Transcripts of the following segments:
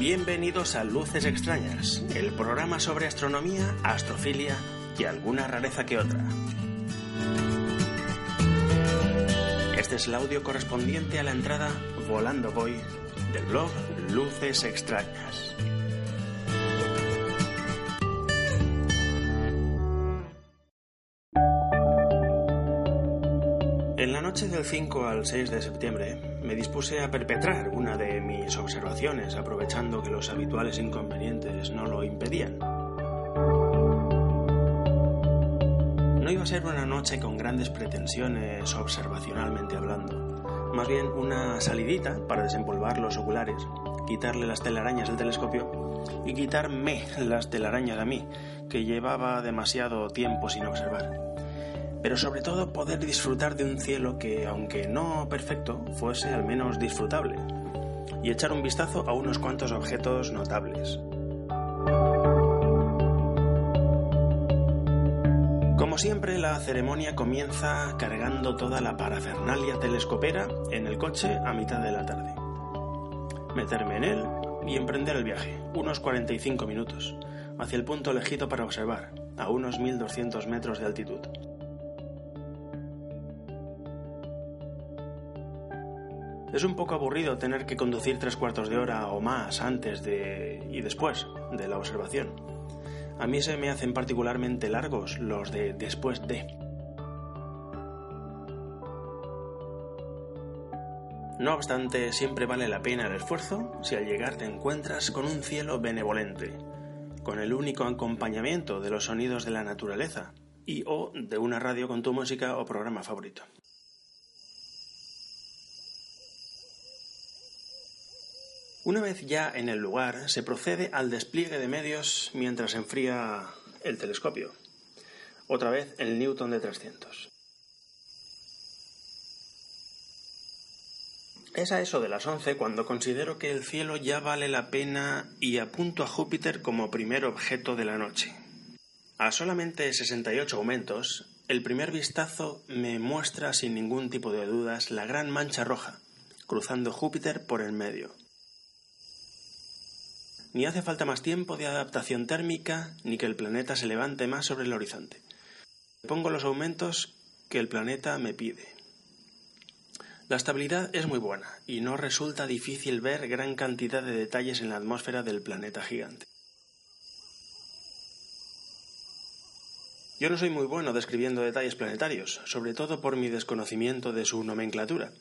Bienvenidos a Luces Extrañas, el programa sobre astronomía, astrofilia y alguna rareza que otra. Este es el audio correspondiente a la entrada Volando Voy del blog Luces Extrañas. En la noche del 5 al 6 de septiembre me dispuse a perpetrar una de mis observaciones aprovechando que los habituales inconvenientes no lo impedían. No iba a ser una noche con grandes pretensiones observacionalmente hablando, más bien una salidita para desempolvar los oculares, quitarle las telarañas al telescopio y quitarme las telarañas a mí, que llevaba demasiado tiempo sin observar pero sobre todo poder disfrutar de un cielo que, aunque no perfecto, fuese al menos disfrutable, y echar un vistazo a unos cuantos objetos notables. Como siempre, la ceremonia comienza cargando toda la parafernalia telescopera en el coche a mitad de la tarde. Meterme en él y emprender el viaje, unos 45 minutos, hacia el punto elegido para observar, a unos 1200 metros de altitud. Es un poco aburrido tener que conducir tres cuartos de hora o más antes de y después de la observación. A mí se me hacen particularmente largos los de después de. No obstante, siempre vale la pena el esfuerzo si al llegar te encuentras con un cielo benevolente, con el único acompañamiento de los sonidos de la naturaleza y o de una radio con tu música o programa favorito. Una vez ya en el lugar, se procede al despliegue de medios mientras enfría el telescopio. Otra vez el Newton de 300. Es a eso de las 11 cuando considero que el cielo ya vale la pena y apunto a Júpiter como primer objeto de la noche. A solamente 68 aumentos, el primer vistazo me muestra sin ningún tipo de dudas la gran mancha roja, cruzando Júpiter por el medio ni hace falta más tiempo de adaptación térmica ni que el planeta se levante más sobre el horizonte. Pongo los aumentos que el planeta me pide. La estabilidad es muy buena y no resulta difícil ver gran cantidad de detalles en la atmósfera del planeta gigante. Yo no soy muy bueno describiendo detalles planetarios, sobre todo por mi desconocimiento de su nomenclatura,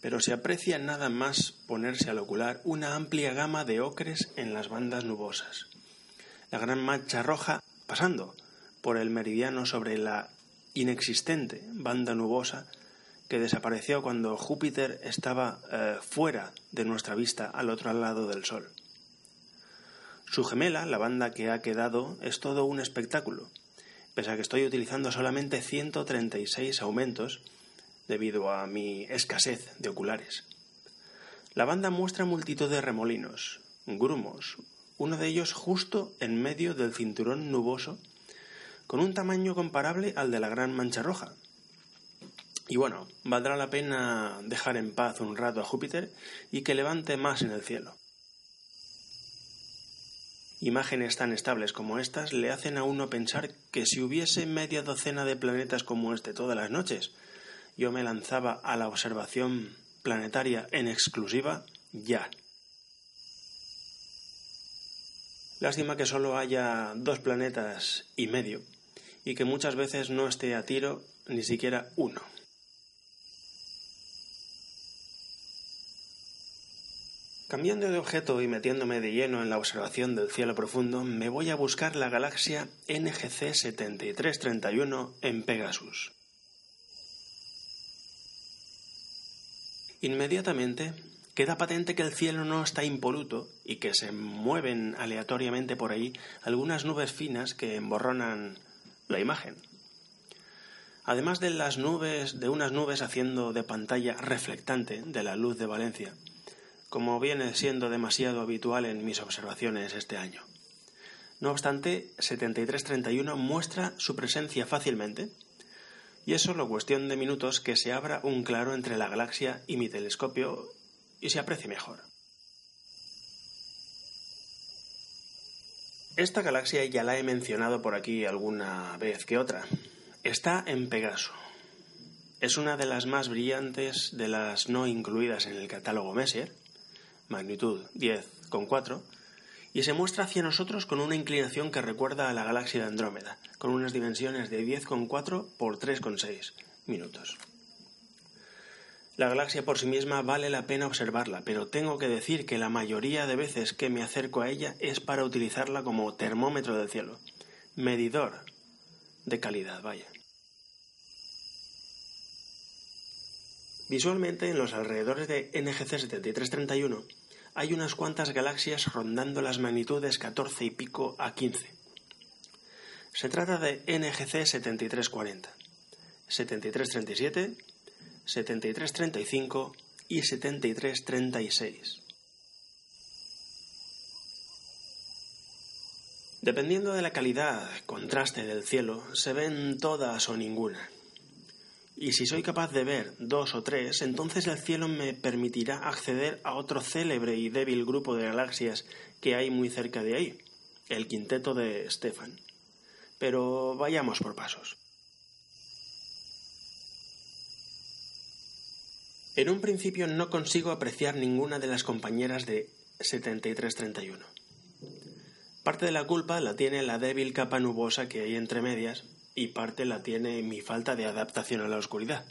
pero se aprecia nada más ponerse al ocular una amplia gama de ocres en las bandas nubosas. La gran mancha roja pasando por el meridiano sobre la inexistente banda nubosa que desapareció cuando Júpiter estaba eh, fuera de nuestra vista al otro lado del Sol. Su gemela, la banda que ha quedado, es todo un espectáculo, pese a que estoy utilizando solamente 136 aumentos debido a mi escasez de oculares. La banda muestra multitud de remolinos, grumos, uno de ellos justo en medio del cinturón nuboso, con un tamaño comparable al de la gran mancha roja. Y bueno, valdrá la pena dejar en paz un rato a Júpiter y que levante más en el cielo. Imágenes tan estables como estas le hacen a uno pensar que si hubiese media docena de planetas como este todas las noches, yo me lanzaba a la observación planetaria en exclusiva ya. Lástima que solo haya dos planetas y medio y que muchas veces no esté a tiro ni siquiera uno. Cambiando de objeto y metiéndome de lleno en la observación del cielo profundo, me voy a buscar la galaxia NGC 7331 en Pegasus. Inmediatamente queda patente que el cielo no está impoluto y que se mueven aleatoriamente por ahí algunas nubes finas que emborronan la imagen. Además de las nubes, de unas nubes haciendo de pantalla reflectante de la luz de Valencia, como viene siendo demasiado habitual en mis observaciones este año. No obstante, 7331 muestra su presencia fácilmente, y es solo cuestión de minutos que se abra un claro entre la galaxia y mi telescopio y se aprecie mejor. Esta galaxia ya la he mencionado por aquí alguna vez que otra. Está en Pegaso. Es una de las más brillantes de las no incluidas en el catálogo Messier magnitud 10,4, y se muestra hacia nosotros con una inclinación que recuerda a la galaxia de Andrómeda, con unas dimensiones de 10,4 por 3,6 minutos. La galaxia por sí misma vale la pena observarla, pero tengo que decir que la mayoría de veces que me acerco a ella es para utilizarla como termómetro del cielo, medidor de calidad, vaya. Visualmente, en los alrededores de NGC 7331 hay unas cuantas galaxias rondando las magnitudes 14 y pico a 15. Se trata de NGC 7340, 7337, 7335 y 7336. Dependiendo de la calidad, contraste del cielo, se ven todas o ninguna. Y si soy capaz de ver dos o tres, entonces el cielo me permitirá acceder a otro célebre y débil grupo de galaxias que hay muy cerca de ahí, el quinteto de Stefan. Pero vayamos por pasos. En un principio no consigo apreciar ninguna de las compañeras de 7331. Parte de la culpa la tiene la débil capa nubosa que hay entre medias, y parte la tiene mi falta de adaptación a la oscuridad.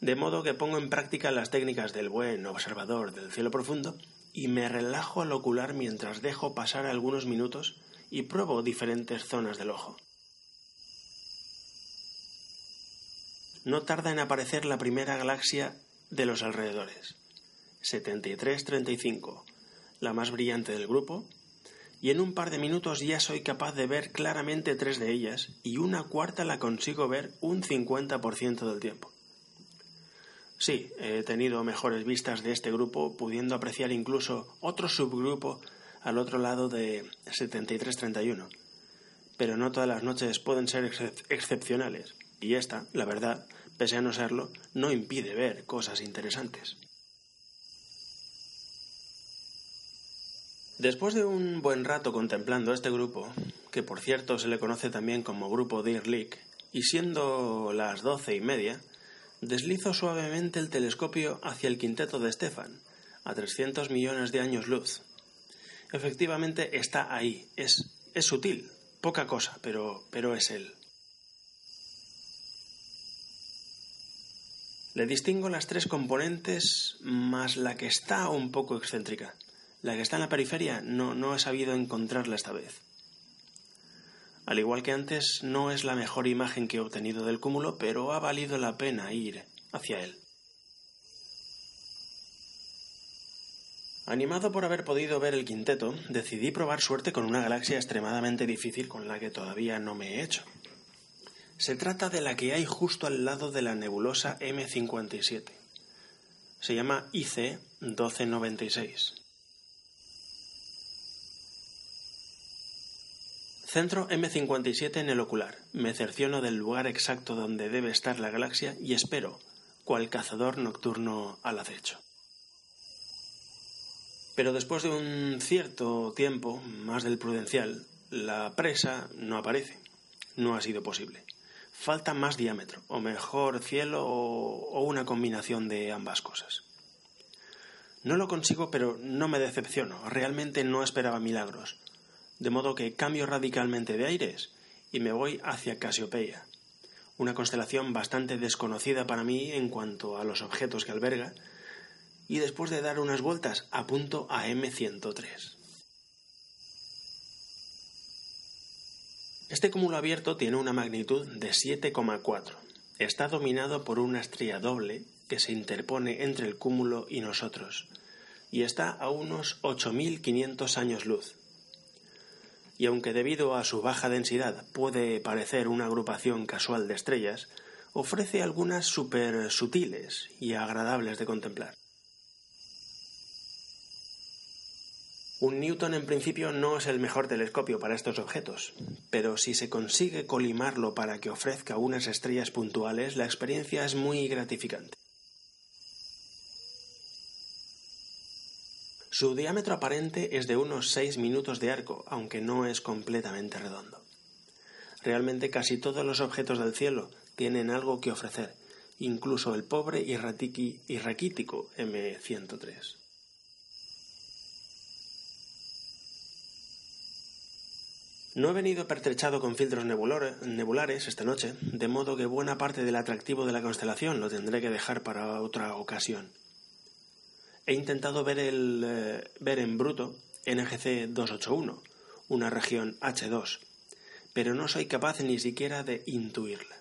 De modo que pongo en práctica las técnicas del buen observador del cielo profundo y me relajo al ocular mientras dejo pasar algunos minutos y pruebo diferentes zonas del ojo. No tarda en aparecer la primera galaxia de los alrededores, 7335, la más brillante del grupo, y en un par de minutos ya soy capaz de ver claramente tres de ellas y una cuarta la consigo ver un 50% del tiempo. Sí, he tenido mejores vistas de este grupo, pudiendo apreciar incluso otro subgrupo al otro lado de 7331. Pero no todas las noches pueden ser excepcionales, y esta, la verdad, pese a no serlo, no impide ver cosas interesantes. Después de un buen rato contemplando este grupo, que por cierto se le conoce también como grupo Deer y siendo las doce y media, deslizo suavemente el telescopio hacia el quinteto de Stefan, a 300 millones de años luz. Efectivamente está ahí, es, es sutil, poca cosa, pero, pero es él. Le distingo las tres componentes más la que está un poco excéntrica. La que está en la periferia no, no he sabido encontrarla esta vez. Al igual que antes, no es la mejor imagen que he obtenido del cúmulo, pero ha valido la pena ir hacia él. Animado por haber podido ver el quinteto, decidí probar suerte con una galaxia extremadamente difícil con la que todavía no me he hecho. Se trata de la que hay justo al lado de la nebulosa M57. Se llama IC 1296. Centro M57 en el ocular. Me cerciono del lugar exacto donde debe estar la galaxia y espero, cual cazador nocturno al acecho. Pero después de un cierto tiempo, más del prudencial, la presa no aparece. No ha sido posible. Falta más diámetro, o mejor cielo, o, una combinación de ambas cosas. No lo consigo, pero no me decepciono. Realmente no esperaba milagros de modo que cambio radicalmente de aires y me voy hacia Casiopeia, una constelación bastante desconocida para mí en cuanto a los objetos que alberga, y después de dar unas vueltas apunto a M103. Este cúmulo abierto tiene una magnitud de 7,4. Está dominado por una estrella doble que se interpone entre el cúmulo y nosotros, y está a unos 8.500 años luz. Y aunque debido a su baja densidad puede parecer una agrupación casual de estrellas, ofrece algunas súper sutiles y agradables de contemplar. Un Newton en principio no es el mejor telescopio para estos objetos, pero si se consigue colimarlo para que ofrezca unas estrellas puntuales, la experiencia es muy gratificante. Su diámetro aparente es de unos 6 minutos de arco, aunque no es completamente redondo. Realmente casi todos los objetos del cielo tienen algo que ofrecer, incluso el pobre y raquítico M103. No he venido pertrechado con filtros nebulares esta noche, de modo que buena parte del atractivo de la constelación lo tendré que dejar para otra ocasión. He intentado ver, el, eh, ver en bruto NGC 281, una región H2, pero no soy capaz ni siquiera de intuirla.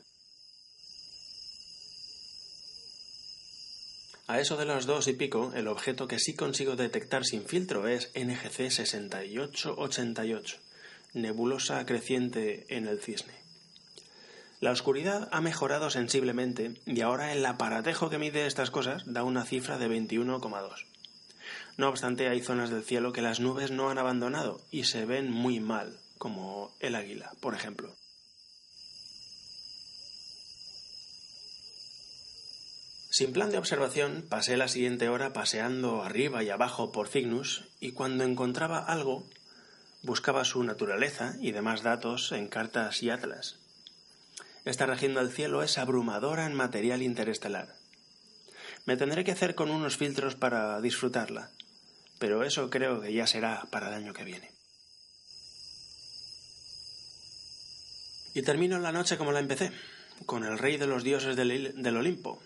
A eso de las dos y pico, el objeto que sí consigo detectar sin filtro es NGC 6888 nebulosa creciente en el cisne. La oscuridad ha mejorado sensiblemente y ahora el aparatejo que mide estas cosas da una cifra de 21,2. No obstante, hay zonas del cielo que las nubes no han abandonado y se ven muy mal, como el águila, por ejemplo. Sin plan de observación, pasé la siguiente hora paseando arriba y abajo por Cygnus y cuando encontraba algo buscaba su naturaleza y demás datos en cartas y atlas. Esta región del cielo es abrumadora en material interestelar. Me tendré que hacer con unos filtros para disfrutarla, pero eso creo que ya será para el año que viene. Y termino la noche como la empecé, con el rey de los dioses del, del Olimpo,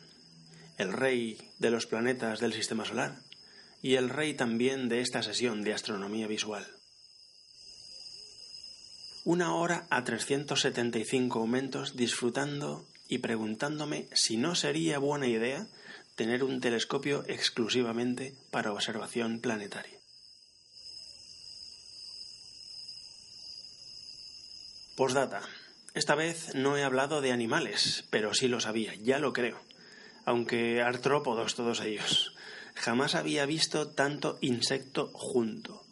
el rey de los planetas del Sistema Solar y el rey también de esta sesión de astronomía visual una hora a 375 aumentos disfrutando y preguntándome si no sería buena idea tener un telescopio exclusivamente para observación planetaria. Postdata. Esta vez no he hablado de animales, pero sí lo sabía, ya lo creo. Aunque artrópodos todos ellos. Jamás había visto tanto insecto junto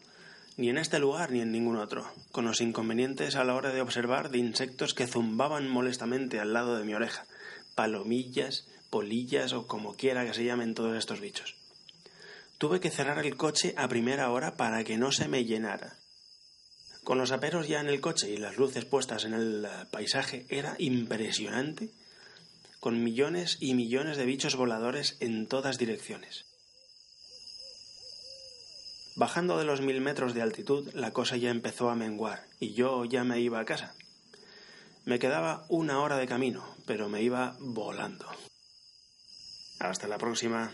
ni en este lugar ni en ningún otro, con los inconvenientes a la hora de observar de insectos que zumbaban molestamente al lado de mi oreja, palomillas, polillas o como quiera que se llamen todos estos bichos. Tuve que cerrar el coche a primera hora para que no se me llenara. Con los aperos ya en el coche y las luces puestas en el paisaje era impresionante, con millones y millones de bichos voladores en todas direcciones. Bajando de los mil metros de altitud, la cosa ya empezó a menguar y yo ya me iba a casa. Me quedaba una hora de camino, pero me iba volando. Hasta la próxima.